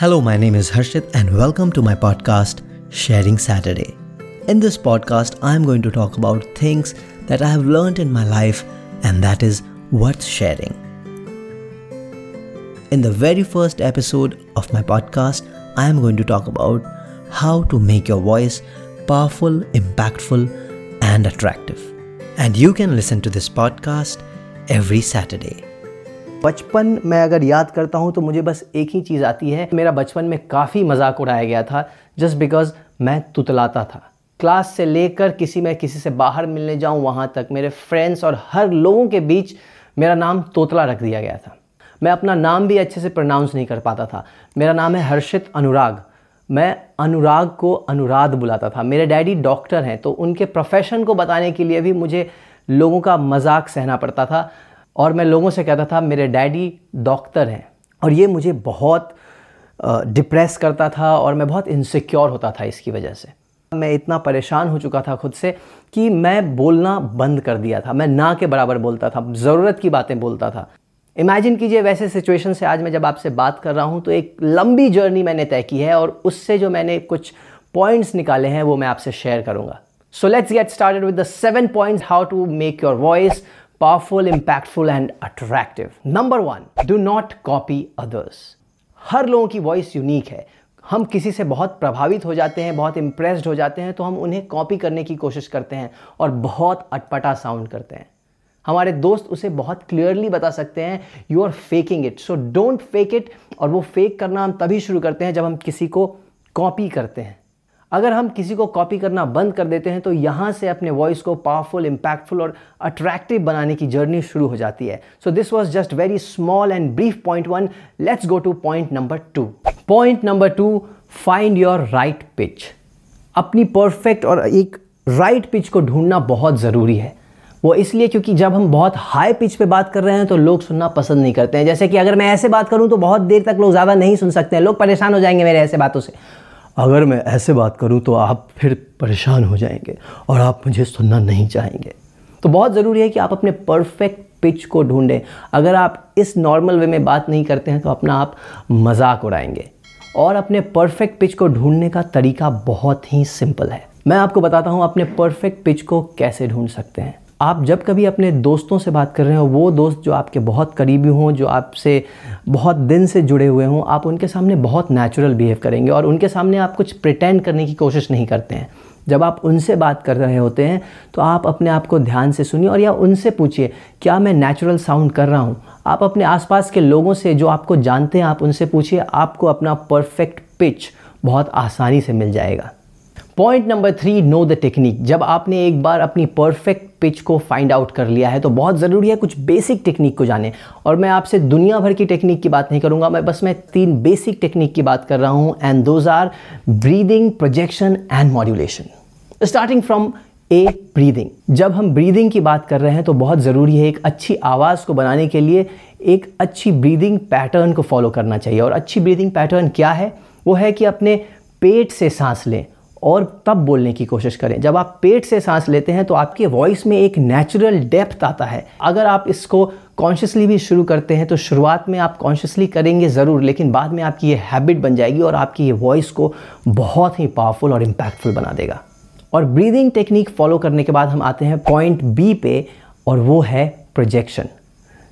Hello, my name is Harshit, and welcome to my podcast, Sharing Saturday. In this podcast, I'm going to talk about things that I have learned in my life, and that is worth sharing. In the very first episode of my podcast, I am going to talk about how to make your voice powerful, impactful, and attractive. And you can listen to this podcast every Saturday. बचपन में अगर याद करता हूँ तो मुझे बस एक ही चीज़ आती है। मेरा बचपन में काफ़ी मज़ाक उड़ाया गया था जस्ट बिकॉज़ मैं तुतलाता था। क्लास से लेकर किसी मैं किसी से बाहर मिलने जाऊँ, वहाँ तक मेरे फ्रेंड्स और हर लोगों के बीच मेरा नाम तोतला रख दिया गया था। मैं अपना नाम भी अच्छे से प्रोनाउंस नहीं कर पाता था। मेरा नाम है हर्षित अनुराग। मैं अनुराग को अनुराध बुलाता था। मेरे डैडी डॉक्टर हैं तो उनके प्रोफेशन को बताने के लिए भी मुझे लोगों का मज़ाक सहना पड़ता था। और मैं लोगों से कहता था, मेरे डैडी डॉक्टर हैं। और ये मुझे बहुत डिप्रेस करता था और मैं बहुत इनसिक्योर होता था इसकी वजह से। मैं इतना परेशान हो चुका था खुद से कि मैं बोलना बंद कर दिया था। मैं ना के बराबर बोलता था, ज़रूरत की बातें बोलता था। इमेजिन कीजिए वैसे सिचुएशन से आज मैं जब आपसे बात कर रहा हूँ तो एक लंबी जर्नी मैंने तय की है और उससे जो मैंने कुछ पॉइंट्स निकाले हैं, वो मैं आपसे शेयर करूँगा। So let's get started with the seven points how to make your voice powerful, impactful and attractive. Number one, do not copy others. हर लोगों की वॉइस यूनिक है हम किसी से बहुत प्रभावित हो जाते हैं बहुत इम्प्रेस्ड हो जाते हैं तो हम उन्हें कॉपी करने की कोशिश करते हैं और बहुत अटपटा साउंड करते हैं हमारे दोस्त उसे बहुत क्लियरली बता सकते हैं you are faking it so don't fake it और वो फेक करना हम तभी शुरू करते हैं जब हम किसी को कॉपी करते हैं अगर हम किसी को कॉपी करना बंद कर देते हैं तो यहाँ से अपने वॉइस को पावरफुल इम्पैक्टफुल और अट्रैक्टिव बनाने की जर्नी शुरू हो जाती है। So this was just very small and brief point one let's go to point number two point number two find your right pitch अपनी परफेक्ट और एक राइट right पिच को ढूंढना बहुत ज़रूरी है। वो इसलिए क्योंकि जब हम बहुत हाई पिच पे बात कर रहे हैं तो लोग सुनना पसंद नहीं करते हैं। जैसे कि अगर मैं ऐसे बात करूँ तो बहुत देर तक लोग ज़्यादा नहीं सुन सकते हैं। लोग परेशान हो जाएँगे मेरे ऐसे बातों से। अगर मैं ऐसे बात करूँ तो आप फिर परेशान हो जाएँगे और आप मुझे सुनना नहीं चाहेंगे। तो बहुत ज़रूरी है कि आप अपने परफेक्ट पिच को ढूंढें। अगर आप इस नॉर्मल वे में बात नहीं करते हैं तो अपना आप मज़ाक उड़ाएँगे। और अपने परफेक्ट पिच को ढूँढने का तरीका बहुत ही सिंपल है। मैं आपको बताता हूँ, अपने परफेक्ट पिच को कैसे ढूंढ सकते हैं। आप जब कभी अपने दोस्तों से बात कर रहे हो, वो दोस्त जो आपके बहुत करीबी हों, जो आपसे बहुत दिन से जुड़े हुए हों, आप उनके सामने बहुत नेचुरल बिहेव करेंगे और उनके सामने आप कुछ प्रिटेंड करने की कोशिश नहीं करते हैं। जब आप उनसे बात कर रहे होते हैं तो आप अपने आप को ध्यान से सुनिए और या उनसे पूछिए, क्या मैं नेचुरल साउंड कर रहा हूँ? आप अपने आसपास के लोगों से जो आपको जानते हैं, आप उनसे पूछिए, आपको अपना परफेक्ट पिच बहुत आसानी से मिल जाएगा। Point number three know the technique जब आपने एक बार अपनी परफेक्ट पिच को फाइंड आउट कर लिया है तो बहुत ज़रूरी है कुछ बेसिक टेक्निक को जाने। और मैं आपसे दुनिया भर की टेक्निक की बात नहीं करूँगा, मैं बस मैं तीन बेसिक टेक्निक की बात कर रहा हूँ and those are breathing projection and modulation starting from A breathing जब हम ब्रीदिंग की बात कर रहे हैं तो बहुत ज़रूरी है एक अच्छी आवाज़ को बनाने के लिए एक अच्छी ब्रीदिंग पैटर्न को फॉलो करना चाहिए। और अच्छी ब्रीदिंग पैटर्न क्या है? वो है कि अपने पेट से सांस लें। और तब बोलने की कोशिश करें। जब आप पेट से सांस लेते हैं तो आपके वॉइस में एक नेचुरल डेप्थ आता है। अगर आप इसको कॉन्शियसली भी शुरू करते हैं तो शुरुआत में आप कॉन्शियसली करेंगे ज़रूर, लेकिन बाद में आपकी ये हैबिट बन जाएगी और आपकी ये वॉइस को बहुत ही पावरफुल और इम्पैक्टफुल बना देगा। और ब्रीदिंग टेक्निक फॉलो करने के बाद हम आते हैं पॉइंट बी पे, और वो है प्रोजेक्शन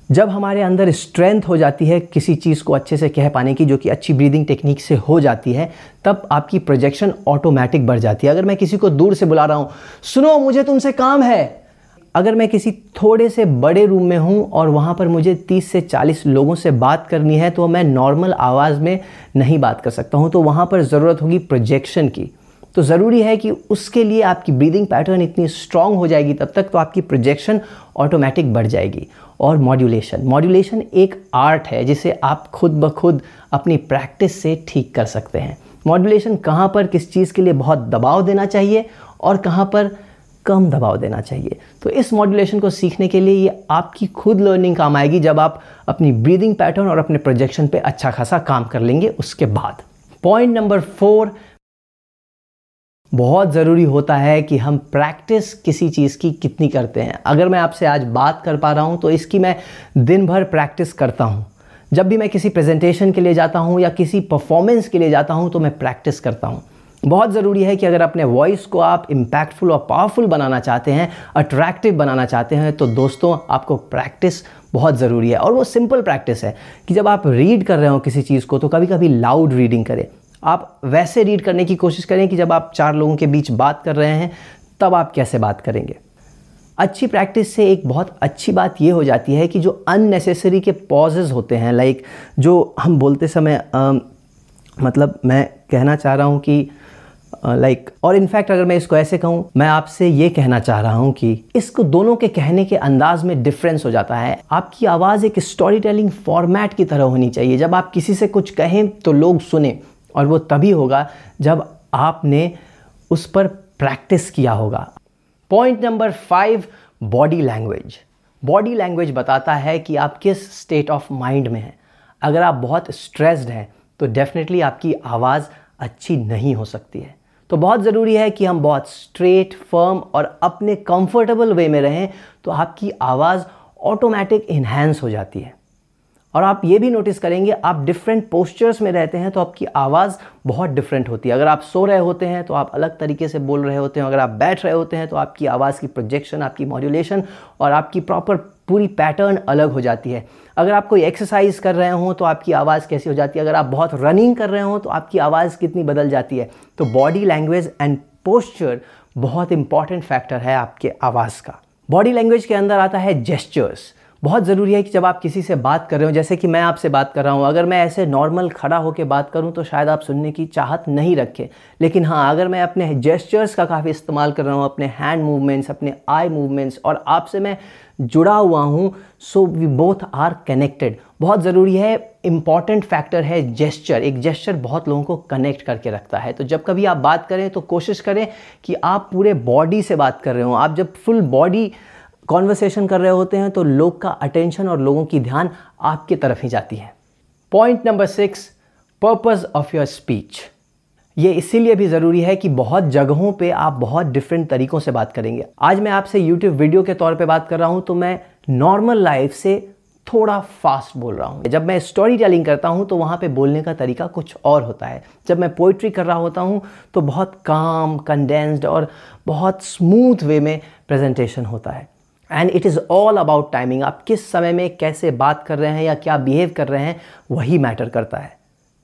जब हमारे अंदर स्ट्रेंथ हो जाती है किसी चीज़ को अच्छे से कह पाने की, जो कि अच्छी ब्रीदिंग टेक्निक से हो जाती है, तब आपकी प्रोजेक्शन ऑटोमेटिक बढ़ जाती है। अगर मैं किसी को दूर से बुला रहा हूँ, सुनो, मुझे तुमसे काम है। अगर मैं किसी थोड़े से बड़े रूम में हूँ और वहाँ पर मुझे 30 से 40 लोगों से बात करनी है तो मैं नॉर्मल आवाज़ में नहीं बात कर सकता हूँ। तो वहाँ पर ज़रूरत होगी प्रोजेक्शन की। तो ज़रूरी है कि उसके लिए आपकी ब्रीदिंग पैटर्न इतनी स्ट्रांग हो जाएगी, तब तक तो आपकी प्रोजेक्शन ऑटोमेटिक बढ़ जाएगी। और मॉड्यूलेशन मॉड्यूलेशन एक आर्ट है जिसे आप खुद ब खुद अपनी प्रैक्टिस से ठीक कर सकते हैं। मॉड्यूलेशन कहाँ पर किस चीज़ के लिए बहुत दबाव देना चाहिए और कहाँ पर कम दबाव देना चाहिए। तो इस मॉड्यूलेशन को सीखने के लिए ये आपकी खुद लर्निंग काम आएगी जब आप अपनी ब्रीदिंग पैटर्न और अपने प्रोजेक्शन पे अच्छा खासा काम कर लेंगे उसके बाद। पॉइंट नंबर फोर बहुत ज़रूरी होता है कि हम प्रैक्टिस किसी चीज़ की कितनी करते हैं। अगर मैं आपसे आज बात कर पा रहा हूँ तो इसकी मैं दिन भर प्रैक्टिस करता हूँ। जब भी मैं किसी प्रेजेंटेशन के लिए जाता हूँ या किसी परफॉर्मेंस के लिए जाता हूँ तो मैं प्रैक्टिस करता हूँ। बहुत ज़रूरी है कि अगर अपने वॉइस को आप इम्पैक्टफुल और पावरफुल बनाना चाहते हैं अट्रैक्टिव बनाना चाहते हैं तो दोस्तों, आपको प्रैक्टिस बहुत ज़रूरी है। और वो सिंपल प्रैक्टिस है कि जब आप रीड कर रहे हो किसी चीज़ को तो कभी कभी लाउड रीडिंग करें। आप वैसे रीड करने की कोशिश करें कि जब आप चार लोगों के बीच बात कर रहे हैं तब आप कैसे बात करेंगे? अच्छी प्रैक्टिस से एक बहुत अच्छी बात ये हो जाती है कि जो अननेसेसरी के पॉजेज होते हैं लाइक जो हम बोलते समय आ, मतलब मैं कहना चाह रहा हूँ कि लाइक और इनफैक्ट अगर मैं इसको ऐसे कहूँ मैं आपसे ये कहना चाह रहा हूँ कि इसको दोनों के कहने के अंदाज में डिफरेंस हो जाता है। आपकी आवाज़ एक स्टोरी टेलिंग फॉर्मेट की तरह होनी चाहिए। जब आप किसी से कुछ कहें तो लोग सुने। और वो तभी होगा जब आपने उस पर प्रैक्टिस किया होगा। Point number five body language body language बताता है कि आप किस स्टेट ऑफ़ माइंड में हैं। अगर आप बहुत स्ट्रेस्ड हैं तो डेफिनेटली आपकी आवाज़ अच्छी नहीं हो सकती है। तो बहुत ज़रूरी है कि हम बहुत स्ट्रेट फर्म और अपने कंफर्टेबल वे में रहें तो आपकी आवाज़ ऑटोमेटिक इन्हेंस हो जाती है। और आप ये भी नोटिस करेंगे, आप डिफरेंट पोस्चर्स में रहते हैं तो आपकी आवाज़ बहुत डिफरेंट होती है। अगर आप सो रहे होते हैं तो आप अलग तरीके से बोल रहे होते हैं। अगर आप बैठ रहे होते हैं तो आपकी आवाज़ की प्रोजेक्शन आपकी मॉड्यूलेशन और आपकी प्रॉपर पूरी पैटर्न अलग हो जाती है। अगर आप कोई एक्सरसाइज कर रहे हों तो आपकी आवाज़ कैसी हो जाती है। अगर आप बहुत रनिंग कर रहे हों तो आपकी आवाज़ कितनी बदल जाती है। तो बॉडी लैंग्वेज एंड पोस्चर बहुत इंपॉर्टेंट फैक्टर है आपके आवाज़ का। बॉडी लैंग्वेज के अंदर आता है जेस्चर्स बहुत ज़रूरी है कि जब आप किसी से बात कर रहे हो, जैसे कि मैं आपसे बात कर रहा हूँ, अगर मैं ऐसे नॉर्मल खड़ा होकर बात करूँ तो शायद आप सुनने की चाहत नहीं रखें। लेकिन हाँ अगर मैं अपने जेस्चर्स का काफ़ी इस्तेमाल कर रहा हूँ, अपने हैंड मूवमेंट्स अपने आई मूवमेंट्स और आपसे मैं जुड़ा हुआ हूँ so we both are connected बहुत ज़रूरी है इंपॉर्टेंट फैक्टर है जेस्चर एक जेस्चर बहुत लोगों को कनेक्ट करके रखता है। तो जब कभी आप बात करें तो कोशिश करें कि आप पूरे बॉडी से बात कर रहे हो। आप जब फुल बॉडी कॉन्वर्सेशन कर रहे होते हैं तो लोग का अटेंशन और लोगों की ध्यान आपकी तरफ़ ही जाती है। Point number six purpose of your speech ये इसीलिए भी ज़रूरी है कि बहुत जगहों पे आप बहुत डिफरेंट तरीक़ों से बात करेंगे। आज मैं आपसे यूट्यूब वीडियो के तौर पे बात कर रहा हूँ तो मैं नॉर्मल लाइफ से थोड़ा फास्ट बोल रहा हूँ। जब मैं स्टोरी टेलिंग करता हूँ तो वहाँ पे बोलने का तरीका कुछ और होता है। जब मैं पोइट्री कर रहा होता हूँ तो बहुत काम कंडेंस्ड और बहुत स्मूथ वे में प्रेजेंटेशन होता है। And it is all about timing आप किस समय में कैसे बात कर रहे हैं या क्या बिहेव कर रहे हैं, वही मैटर करता है।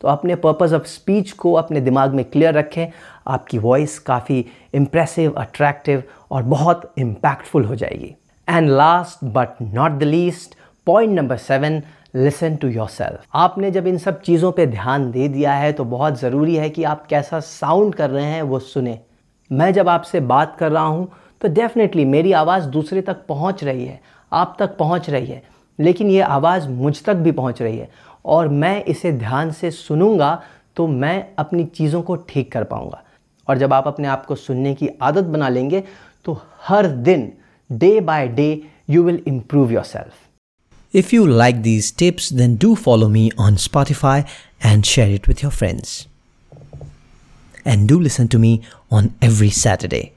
तो अपने पर्पज़ ऑफ़ स्पीच को अपने दिमाग में क्लियर रखें। आपकी वॉइस काफ़ी इम्प्रेसिव अट्रैक्टिव और बहुत इम्पैक्टफुल हो जाएगी। And last but not the least point number seven listen to yourself आपने जब इन सब चीज़ों पे ध्यान दे दिया है तो बहुत ज़रूरी है कि आप कैसा साउंड कर रहे हैं, वो सुने। मैं जब आपसे बात कर रहा हूँ तो डेफिनेटली मेरी आवाज़ दूसरे तक पहुँच रही है आप तक पहुँच रही है लेकिन ये आवाज़ मुझ तक भी पहुँच रही है और मैं इसे ध्यान से सुनूँगा तो मैं अपनी चीज़ों को ठीक कर पाऊँगा और जब आप अपने आप को सुनने की आदत बना लेंगे तो हर दिन day by day you will improve yourself If you like these tips, then do follow me on Spotify and share it with your friends. And do listen to me on every Saturday.